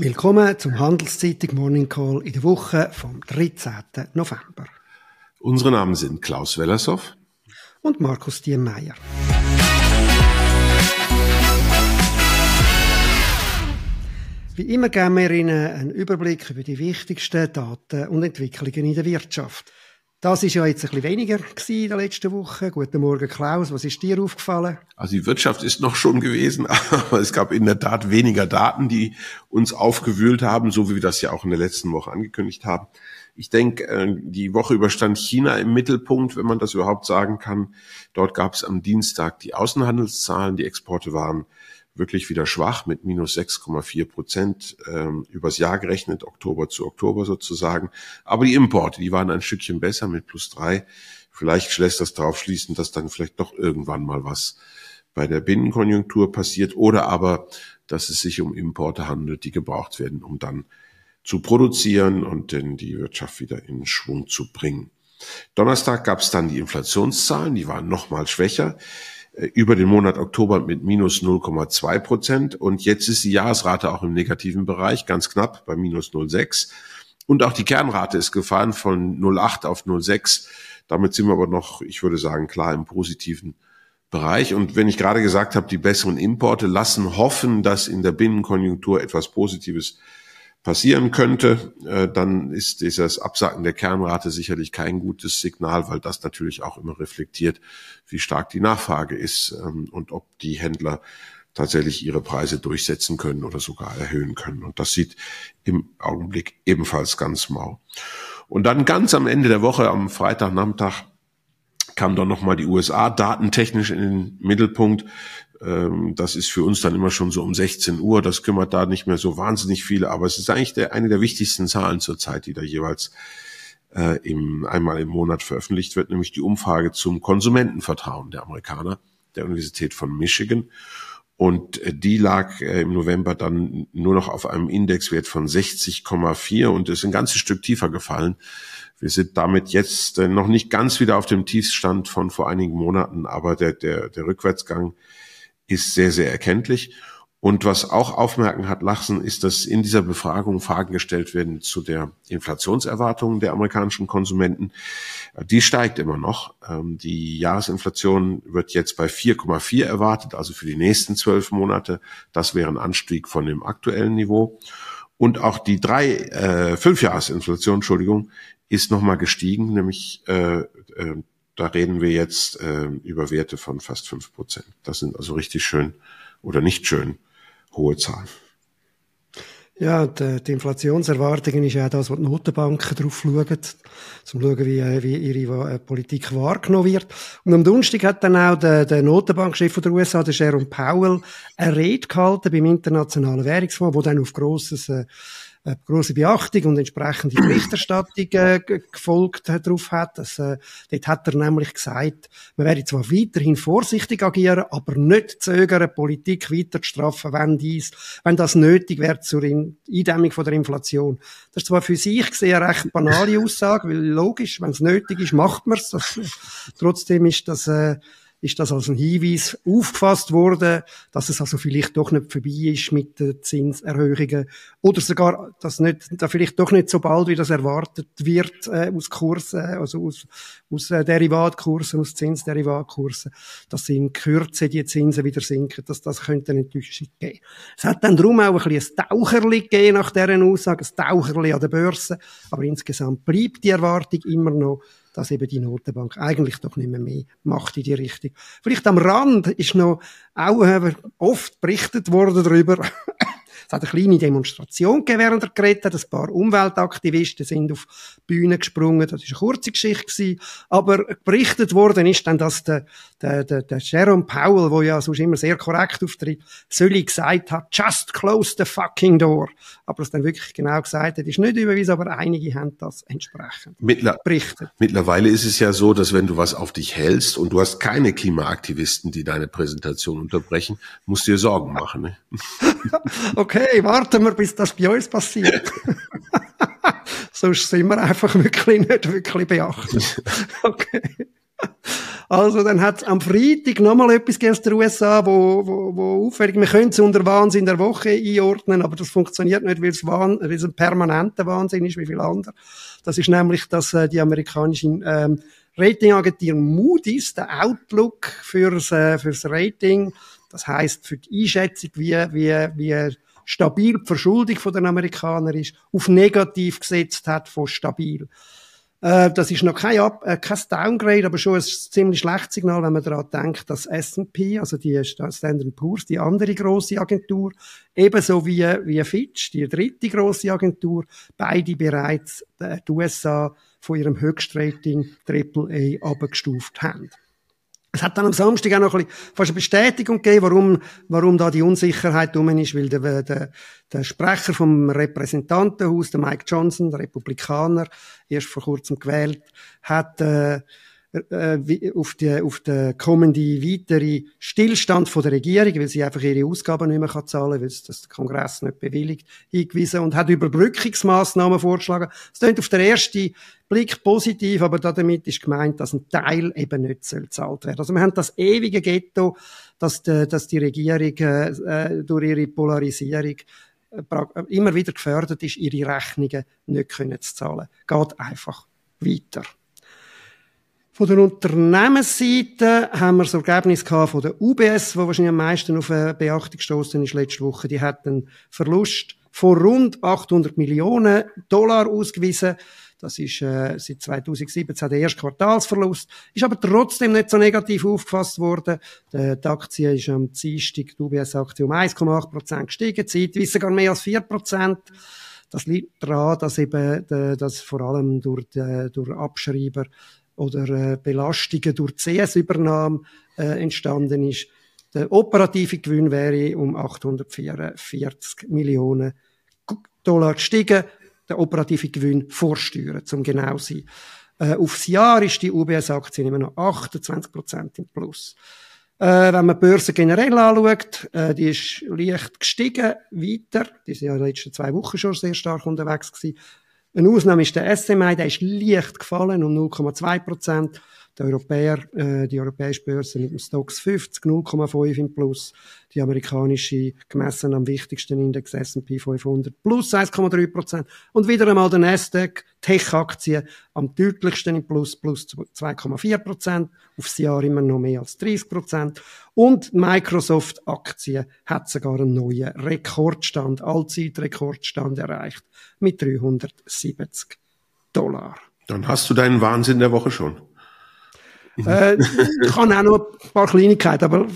Willkommen zum Handelszeitung Morning Call in der Woche vom 13. November. Unsere Namen sind Klaus Wellershoff und Markus Diemeyer. Wie immer geben wir Ihnen einen Überblick über die wichtigsten Daten und Entwicklungen in der Wirtschaft. Das ist ja jetzt ein bisschen weniger in der letzten Woche. Guten Morgen, Klaus. Was ist dir aufgefallen? Also die Wirtschaft ist noch schon gewesen, aber es gab in der Tat weniger Daten, die uns aufgewühlt haben, so wie wir das ja auch in der letzten Woche angekündigt haben. Ich denke, äh, die Woche überstand China im Mittelpunkt, wenn man das überhaupt sagen kann. Dort gab es am Dienstag die Außenhandelszahlen. Die Exporte waren wirklich wieder schwach mit minus 6,4 Prozent ähm, übers Jahr gerechnet, Oktober zu Oktober sozusagen. Aber die Importe, die waren ein Stückchen besser mit plus drei. Vielleicht lässt das darauf schließen, dass dann vielleicht doch irgendwann mal was bei der Binnenkonjunktur passiert oder aber, dass es sich um Importe handelt, die gebraucht werden, um dann zu produzieren und denn die Wirtschaft wieder in Schwung zu bringen. Donnerstag gab es dann die Inflationszahlen, die waren noch mal schwächer. Äh, über den Monat Oktober mit minus 0,2 Prozent. Und jetzt ist die Jahresrate auch im negativen Bereich, ganz knapp bei minus 0,6. Und auch die Kernrate ist gefallen von 0,8 auf 0,6. Damit sind wir aber noch, ich würde sagen, klar im positiven Bereich. Und wenn ich gerade gesagt habe, die besseren Importe lassen hoffen, dass in der Binnenkonjunktur etwas Positives passieren könnte, äh, dann ist dieses Absacken der Kernrate sicherlich kein gutes Signal, weil das natürlich auch immer reflektiert, wie stark die Nachfrage ist ähm, und ob die Händler tatsächlich ihre Preise durchsetzen können oder sogar erhöhen können. Und das sieht im Augenblick ebenfalls ganz mau. Und dann ganz am Ende der Woche, am Freitagnachmittag, kam dann nochmal die USA datentechnisch in den Mittelpunkt. Ähm, das ist für uns dann immer schon so um 16 Uhr. Das kümmert da nicht mehr so wahnsinnig viele, aber es ist eigentlich der, eine der wichtigsten Zahlen zurzeit, die da jeweils äh, im, einmal im Monat veröffentlicht wird, nämlich die Umfrage zum Konsumentenvertrauen der Amerikaner der Universität von Michigan. Und äh, die lag äh, im November dann nur noch auf einem Indexwert von 60,4 und ist ein ganzes Stück tiefer gefallen. Wir sind damit jetzt äh, noch nicht ganz wieder auf dem Tiefstand von vor einigen Monaten, aber der, der, der Rückwärtsgang ist sehr, sehr erkenntlich. Und was auch aufmerken hat Lachsen, ist, dass in dieser Befragung Fragen gestellt werden zu der Inflationserwartung der amerikanischen Konsumenten. Die steigt immer noch. Ähm, die Jahresinflation wird jetzt bei 4,4 erwartet, also für die nächsten zwölf Monate. Das wäre ein Anstieg von dem aktuellen Niveau. Und auch die drei, äh, Fünfjahresinflation, Entschuldigung, ist nochmal gestiegen, nämlich äh, äh, da reden wir jetzt äh, über Werte von fast fünf Prozent. Das sind also richtig schön oder nicht schön hohe Zahlen. Ja, die, die Inflationserwartungen ist ja das, was die Notenbanken drauf schauen, zum zu schauen, wie, äh, wie ihre äh, Politik wahrgenommen wird. Und am Donnerstag hat dann auch der, der Notenbankchef der USA, der Jerome Powell, eine Rede gehalten beim Internationalen Währungsfonds, wo dann auf grosses äh, äh, große Beachtung und entsprechende Berichterstattung äh, gefolgt hat, drauf hat. Das, äh, dort hat er nämlich gesagt, man werde zwar weiterhin vorsichtig agieren, aber nicht zögern, Politik weiter zu straffen, wenn dies, wenn das nötig wäre zur Eindämmung von der Inflation. Das ist zwar für sich gesehen eine recht banale Aussage, weil logisch, wenn es nötig ist, macht man es. Trotzdem ist das äh, ist das als ein Hinweis aufgefasst worden, dass es also vielleicht doch nicht vorbei ist mit den Zinserhöhungen oder sogar, dass nicht, da vielleicht doch nicht so bald, wie das erwartet wird, äh, aus Kursen, also aus, aus äh, Derivatkursen, aus Zinsderivatkursen, dass in Kürze die Zinsen wieder sinken, dass das könnte eine Enttäuschung geben. Es hat dann darum auch ein bisschen ein Taucherli gegeben nach deren Aussage, ein Taucherli an der Börse, aber insgesamt bleibt die Erwartung immer noch, dass eben die Notenbank eigentlich doch nicht mehr mehr macht in die Richtung. Vielleicht am Rand ist noch auch äh, oft berichtet worden darüber, es hat eine kleine Demonstration gegeben während der geredet hat. Ein paar Umweltaktivisten sind auf die Bühne gesprungen. Das war eine kurze Geschichte gewesen. Aber berichtet worden ist dann, dass der, der, der, der Jerome Powell, der ja sonst immer sehr korrekt auftritt, Sölli gesagt hat, just close the fucking door. Aber es dann wirklich genau gesagt hat, ist nicht überwiesen, aber einige haben das entsprechend Mittler berichtet. Mittlerweile ist es ja so, dass wenn du was auf dich hältst und du hast keine Klimaaktivisten, die deine Präsentation unterbrechen, musst du dir Sorgen machen. Ne? okay okay, warten wir, bis das bei uns passiert. Sonst sind wir einfach wirklich nicht wirklich beachtet. Okay. Also, dann hat am Freitag nochmal etwas aus der USA, wo, wo, wo auffällig, wir können es unter Wahnsinn der Woche einordnen, aber das funktioniert nicht, weil es, Wahn, weil es ein permanenter Wahnsinn ist, wie viel andere. Das ist nämlich, dass äh, die amerikanischen ähm, Ratingagentur Moody's, der Outlook fürs, äh, fürs Rating, das heißt für die Einschätzung, wie, wie, wie stabil die Verschuldung der Amerikaner ist, auf negativ gesetzt hat von stabil. Äh, das ist noch kein, Up äh, kein Downgrade, aber schon ein ziemlich schlechtes Signal, wenn man daran denkt, dass S&P, also die Standard Poor's, die andere große Agentur, ebenso wie, wie Fitch, die dritte große Agentur, beide bereits äh, die USA von ihrem Höchstrating AAA abgestuft haben. Es hat dann am Samstag auch noch ein bisschen fast eine Bestätigung gegeben, warum, warum da die Unsicherheit rum ist, weil der, der, der Sprecher vom Repräsentantenhaus, der Mike Johnson, der Republikaner, erst vor kurzem gewählt, hat äh, äh, auf, die, auf den kommenden weiteren Stillstand von der Regierung, weil sie einfach ihre Ausgaben nicht mehr kann zahlen kann, weil es das der Kongress nicht bewilligt, hingewiesen und hat Überbrückungsmaßnahmen vorgeschlagen. Es klingt auf den ersten Blick positiv, aber damit ist gemeint, dass ein Teil eben nicht gezahlt werden. Also wir haben das ewige Ghetto, dass die, dass die Regierung äh, äh durch ihre Polarisierung äh, immer wieder gefördert ist, ihre Rechnungen nicht können zu zahlen. Geht einfach weiter. Von der Unternehmensseite haben wir das Ergebnis gehabt von der UBS, wo wahrscheinlich am meisten auf Beachtung gestoßen ist letzte Woche. Die hat einen Verlust von rund 800 Millionen Dollar ausgewiesen. Das ist äh, seit 2017 der erste Quartalsverlust. Ist aber trotzdem nicht so negativ aufgefasst worden. Die, Aktie ist am Dienstag, die UBS-Aktie, um 1,8 Prozent gestiegen, zeitweise sogar mehr als 4 Prozent. Das liegt daran, dass eben, dass vor allem durch, durch Abschreiber oder äh, Belastungen durch CS-Übernahme äh, entstanden ist. Der operative Gewinn wäre um 844 Millionen Dollar gestiegen. Der operative Gewinn vor Steuern, zum genau sein. Äh, aufs Jahr ist die UBS-Aktie immer noch 28 Prozent im Plus. Äh, wenn man die Börse generell anschaut, äh, die ist leicht gestiegen, weiter. Die sind ja in den letzten zwei Wochen schon sehr stark unterwegs gewesen. Eine Ausnahme ist der SMI, der ist leicht gefallen um 0,2 Prozent. Der Europäer, äh, die europäische Börse mit dem Stocks 50, 0,5 im Plus. Die amerikanische, gemessen am wichtigsten Index S&P 500, plus 1,3 Prozent. Und wieder einmal der Nasdaq, Tech-Aktien am deutlichsten im Plus, plus 2,4 Prozent. Aufs Jahr immer noch mehr als 30 Prozent. Und Microsoft-Aktien hat sogar einen neuen Rekordstand, Allzeitrekordstand erreicht mit 370 Dollar. Dann hast du deinen Wahnsinn der Woche schon. Äh, ich habe auch noch ein paar Kleinigkeiten, aber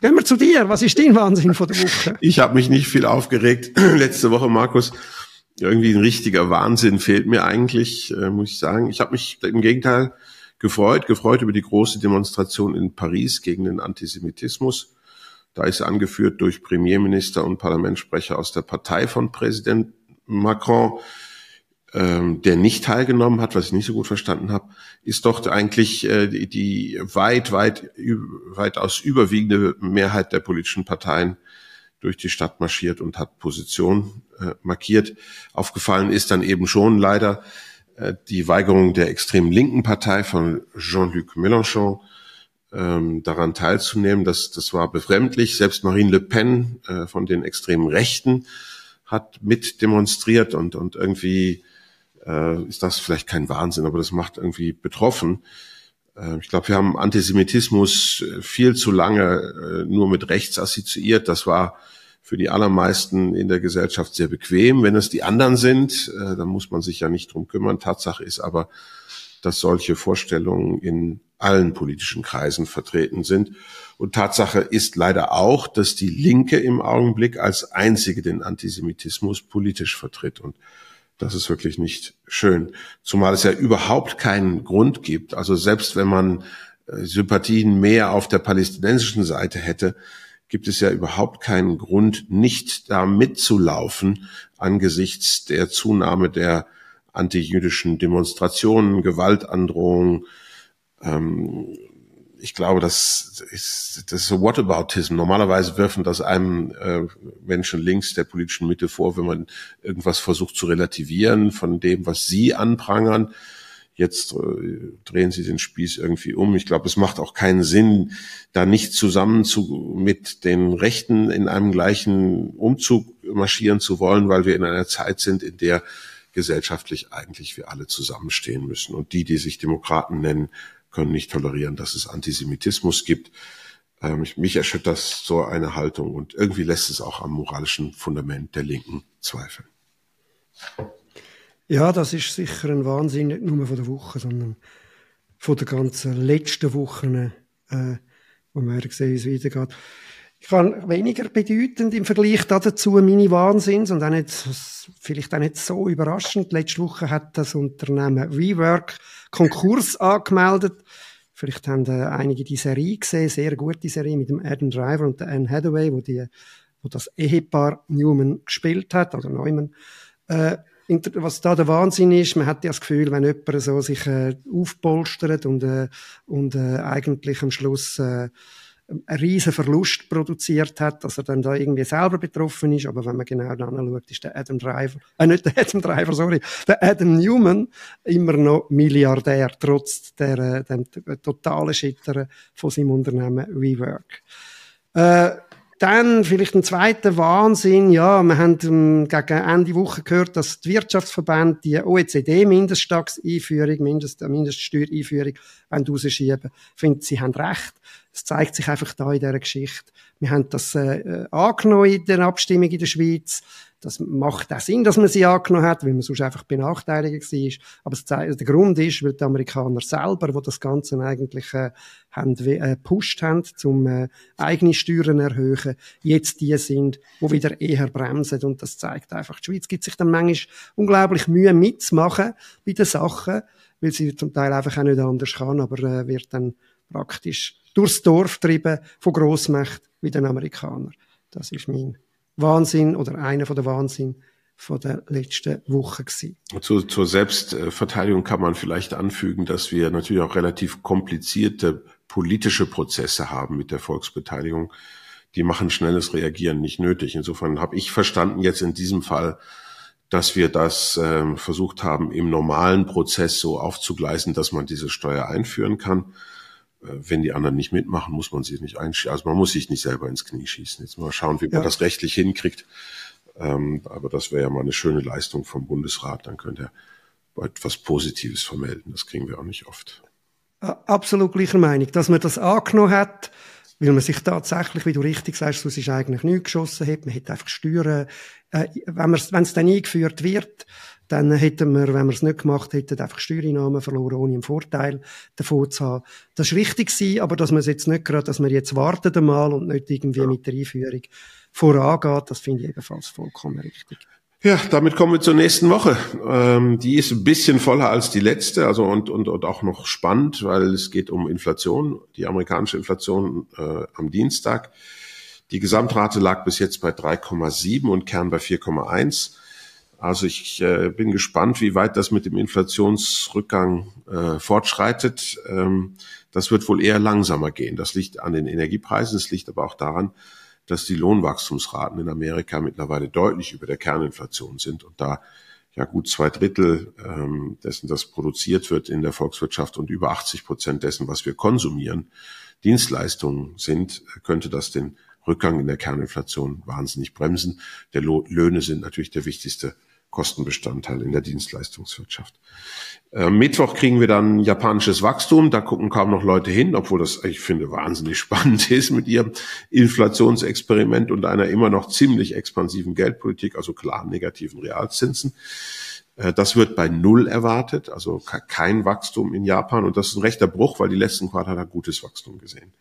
gehen wir zu dir. Was ist dein Wahnsinn von der Woche? Ich habe mich nicht viel aufgeregt. Letzte Woche, Markus, irgendwie ein richtiger Wahnsinn fehlt mir eigentlich, äh, muss ich sagen. Ich habe mich im Gegenteil gefreut, gefreut über die große Demonstration in Paris gegen den Antisemitismus. Da ist angeführt durch Premierminister und Parlamentssprecher aus der Partei von Präsident Macron ähm, der nicht teilgenommen hat, was ich nicht so gut verstanden habe, ist doch eigentlich äh, die, die weit, weit, weitaus überwiegende Mehrheit der politischen Parteien durch die Stadt marschiert und hat Position äh, markiert. Aufgefallen ist dann eben schon leider äh, die Weigerung der extrem linken Partei von Jean-Luc Mélenchon, ähm, daran teilzunehmen. Das, das war befremdlich. Selbst Marine Le Pen äh, von den extremen Rechten hat mit demonstriert und, und irgendwie äh, ist das vielleicht kein Wahnsinn, aber das macht irgendwie betroffen. Äh, ich glaube, wir haben Antisemitismus äh, viel zu lange äh, nur mit rechts assoziiert. Das war für die allermeisten in der Gesellschaft sehr bequem. Wenn es die anderen sind, äh, dann muss man sich ja nicht drum kümmern. Tatsache ist aber, dass solche Vorstellungen in allen politischen Kreisen vertreten sind. Und Tatsache ist leider auch, dass die Linke im Augenblick als einzige den Antisemitismus politisch vertritt. Und das ist wirklich nicht schön. Zumal es ja überhaupt keinen Grund gibt. Also selbst wenn man äh, Sympathien mehr auf der palästinensischen Seite hätte, gibt es ja überhaupt keinen Grund, nicht da mitzulaufen angesichts der Zunahme der antijüdischen Demonstrationen, Gewaltandrohungen, ähm, ich glaube, das ist, das ist so Whataboutism. Normalerweise werfen das einem äh, Menschen links der politischen Mitte vor, wenn man irgendwas versucht zu relativieren von dem, was sie anprangern. jetzt äh, drehen sie den Spieß irgendwie um. Ich glaube, es macht auch keinen Sinn, da nicht zusammen zu, mit den Rechten in einem gleichen Umzug marschieren zu wollen, weil wir in einer Zeit sind, in der gesellschaftlich eigentlich wir alle zusammenstehen müssen. Und die, die sich Demokraten nennen, können nicht tolerieren, dass es Antisemitismus gibt. Ähm, mich erschüttert so eine Haltung und irgendwie lässt es auch am moralischen Fundament der Linken zweifeln. Ja, das ist sicher ein Wahnsinn, nicht nur von der Woche, sondern von der ganzen letzten Wochen, äh, wo wir sehen, wie es weitergeht. Ich kann weniger bedeutend im Vergleich dazu meine Wahnsinns und auch nicht, vielleicht auch nicht so überraschend. Letzte Woche hat das Unternehmen WeWork Konkurs angemeldet. Vielleicht haben äh, einige die Serie gesehen, sehr gute Serie mit dem Adam Driver und der Anne Hathaway, wo die, wo das Ehepaar Newman gespielt hat, oder Neumann. Äh, was da der Wahnsinn ist, man hat ja das Gefühl, wenn jemand so sich äh, aufpolstert und, äh, und äh, eigentlich am Schluss äh, einen riesen Verlust produziert hat, dass er dann da irgendwie selber betroffen ist. Aber wenn man genau anschaut, ist der Adam Driver, äh, nicht der Adam Driver, sorry, der Adam Newman immer noch Milliardär, trotz der, äh, dem totalen Scheitern von seinem Unternehmen WeWork. Äh, dann vielleicht ein zweiter Wahnsinn. Ja, wir haben ähm, gegen Ende Woche gehört, dass die Wirtschaftsverbände die OECD-Mindeststaatseinführung, Mindest, Mindeststeuereinführung rausschieben. Ich finde, sie haben recht. Es zeigt sich einfach da in dieser Geschichte. Wir haben das äh, äh angenommen in der Abstimmung in der Schweiz. Das macht auch Sinn, dass man sie angenommen hat, weil man sonst einfach benachteiligt war. Aber der Grund ist, weil die Amerikaner selber, wo das Ganze eigentlich äh, haben, äh, pusht haben, zum äh, eigene Steuern erhöhen, jetzt die sind, wo wieder eher bremsen. Und das zeigt einfach, die Schweiz gibt sich dann manchmal unglaublich Mühe mitzumachen bei den Sachen, weil sie zum Teil einfach auch nicht anders kann, aber äh, wird dann praktisch durchs Dorf treiben von Grossmächten wie den Amerikanern. Das ist mein Wahnsinn oder einer von der Wahnsinn von der letzten Woche gewesen. Zu, zur Selbstverteidigung kann man vielleicht anfügen, dass wir natürlich auch relativ komplizierte politische Prozesse haben mit der Volksbeteiligung. Die machen schnelles Reagieren nicht nötig. Insofern habe ich verstanden jetzt in diesem Fall, dass wir das äh, versucht haben, im normalen Prozess so aufzugleisen, dass man diese Steuer einführen kann. Äh, wenn die anderen nicht mitmachen, muss man sich nicht einschießen. Also man muss sich nicht selber ins Knie schießen. Jetzt mal schauen, wie man ja. das rechtlich hinkriegt. Ähm, aber das wäre ja mal eine schöne Leistung vom Bundesrat. Dann könnte er etwas Positives vermelden. Das kriegen wir auch nicht oft. Absolut gleicher Meinung. Dass man das angenommen hat, weil man sich tatsächlich, wie du richtig sagst, sonst ist eigentlich nichts geschossen hat. Man hätte einfach Steuern, äh, wenn es dann eingeführt wird, dann hätten wir, wenn wir es nicht gemacht hätten, einfach Steuereinnahmen verloren, ohne einen Vorteil davon zu haben. Das ist richtig gewesen, aber dass man es jetzt nicht gerade, dass wir jetzt warten einmal und nicht irgendwie mit der Einführung vorangeht, das finde ich ebenfalls vollkommen richtig. Ja, damit kommen wir zur nächsten Woche. Ähm, die ist ein bisschen voller als die letzte, also und, und, und auch noch spannend, weil es geht um Inflation, die amerikanische Inflation äh, am Dienstag. Die Gesamtrate lag bis jetzt bei 3,7 und Kern bei 4,1. Also ich äh, bin gespannt, wie weit das mit dem Inflationsrückgang äh, fortschreitet. Ähm, das wird wohl eher langsamer gehen. Das liegt an den Energiepreisen, es liegt aber auch daran, dass die Lohnwachstumsraten in Amerika mittlerweile deutlich über der Kerninflation sind und da ja gut zwei Drittel ähm, dessen, das produziert wird in der Volkswirtschaft und über 80 Prozent dessen, was wir konsumieren, Dienstleistungen sind, könnte das den Rückgang in der Kerninflation wahnsinnig bremsen. Der Löhne sind natürlich der wichtigste Kostenbestandteil in der Dienstleistungswirtschaft. Äh, Mittwoch kriegen wir dann japanisches Wachstum. Da gucken kaum noch Leute hin, obwohl das, ich finde, wahnsinnig spannend ist mit ihrem Inflationsexperiment und einer immer noch ziemlich expansiven Geldpolitik, also klar negativen Realzinsen. Äh, das wird bei Null erwartet, also kein Wachstum in Japan. Und das ist ein rechter Bruch, weil die letzten Quartale gutes Wachstum gesehen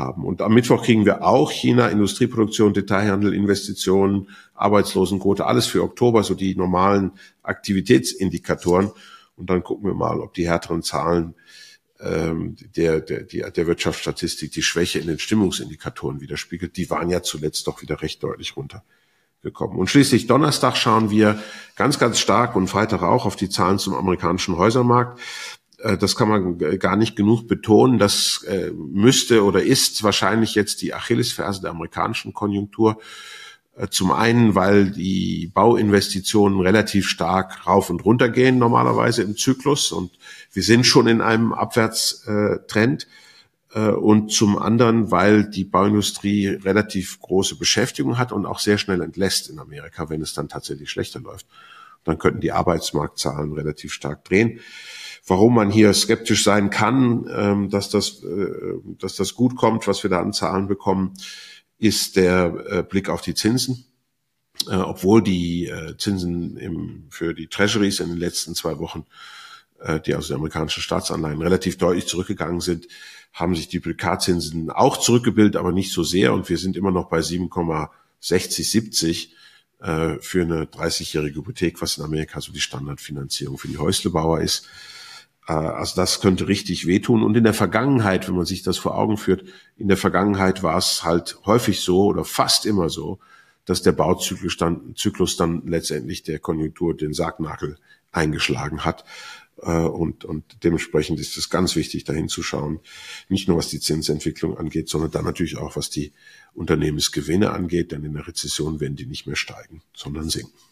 haben. Und am Mittwoch kriegen wir auch China, Industrieproduktion, Detailhandel, Investitionen, Arbeitslosenquote, alles für Oktober, so die normalen Aktivitätsindikatoren. Und dann gucken wir mal, ob die härteren Zahlen ähm, der, der, der, der Wirtschaftsstatistik die Schwäche in den Stimmungsindikatoren widerspiegelt. Die waren ja zuletzt doch wieder recht deutlich runtergekommen. Und schließlich Donnerstag schauen wir ganz, ganz stark und Freitag auch auf die Zahlen zum amerikanischen Häusermarkt. Äh, das kann man gar nicht genug betonen. Das äh, müsste oder ist wahrscheinlich jetzt die Achillesferse der amerikanischen Konjunktur. Äh, zum einen, weil die Bauinvestitionen relativ stark rauf und runter gehen normalerweise im Zyklus und wir sind schon in einem Abwärtstrend. Und zum anderen, weil die Bauindustrie relativ große Beschäftigung hat und auch sehr schnell entlässt in Amerika, wenn es dann tatsächlich schlechter läuft. Dann könnten die Arbeitsmarktzahlen relativ stark drehen. Warum man hier skeptisch sein kann, ähm, dass das, äh, dass das gut kommt, was wir da an Zahlen bekommen, ist der äh, Blick auf die Zinsen. Äh, obwohl die Zinsen im, für die Treasuries in den letzten zwei Wochen, die also die amerikanischen Staatsanleihen relativ deutlich zurückgegangen sind, haben sich die Prekatzinsen auch zurückgebildet, aber nicht so sehr. Und wir sind immer noch bei 7,60, 70 äh, für eine 30-jährige Hypothek, was in Amerika so die Standardfinanzierung für die Häuslebauer ist. Äh, also das könnte richtig wehtun. Und in der Vergangenheit, wenn man sich das vor Augen führt, in der Vergangenheit war es halt häufig so oder fast immer so, dass der Bauzyklus dann, Zyklus dann letztendlich der Konjunktur den Sargnagel eingeschlagen hat. Äh, und, und dementsprechend ist es ganz wichtig, dahin zu schauen, nicht nur was die Zinsentwicklung angeht, sondern dann natürlich auch, was die Unternehmensgewinne angeht, denn in der Rezession werden die nicht mehr steigen, sondern sinken.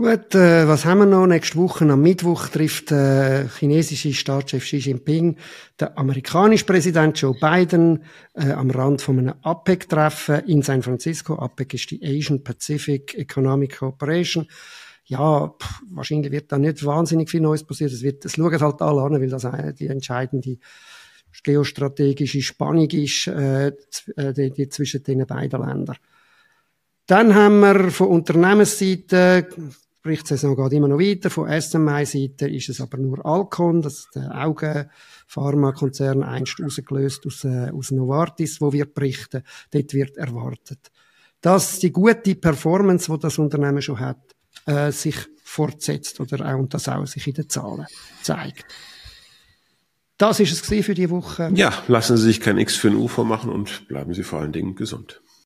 Gut, äh, was haben wir noch? Nächste Woche am Mittwoch trifft der äh, chinesische Staatschef Xi Jinping der amerikanische Präsident Joe Biden äh, am Rand von einem APEC-Treffen in San Francisco. APEC ist die Asian Pacific Economic Cooperation. Ja, pff, wahrscheinlich wird da nicht wahnsinnig viel Neues passieren. Es wird, es schauen halt alle an, weil das die entscheidende geostrategische Spannung ist, äh, äh, die, die zwischen den beiden Ländern. Dann haben wir von Unternehmensseite Berichtssaison geht immer noch weiter. Von SMI-Seite ist es aber nur Alcon, das ist der Augenpharmakonzern einst rausgelöst aus, äh, aus Novartis, wo wir berichten. Dort wird erwartet, dass die gute Performance, die das Unternehmen schon hat, äh, sich fortsetzt oder auch, und das auch sich in den Zahlen zeigt. Das ist es für die Woche. Ja, lassen Sie sich kein X für ein UFO machen und bleiben Sie vor allen Dingen gesund.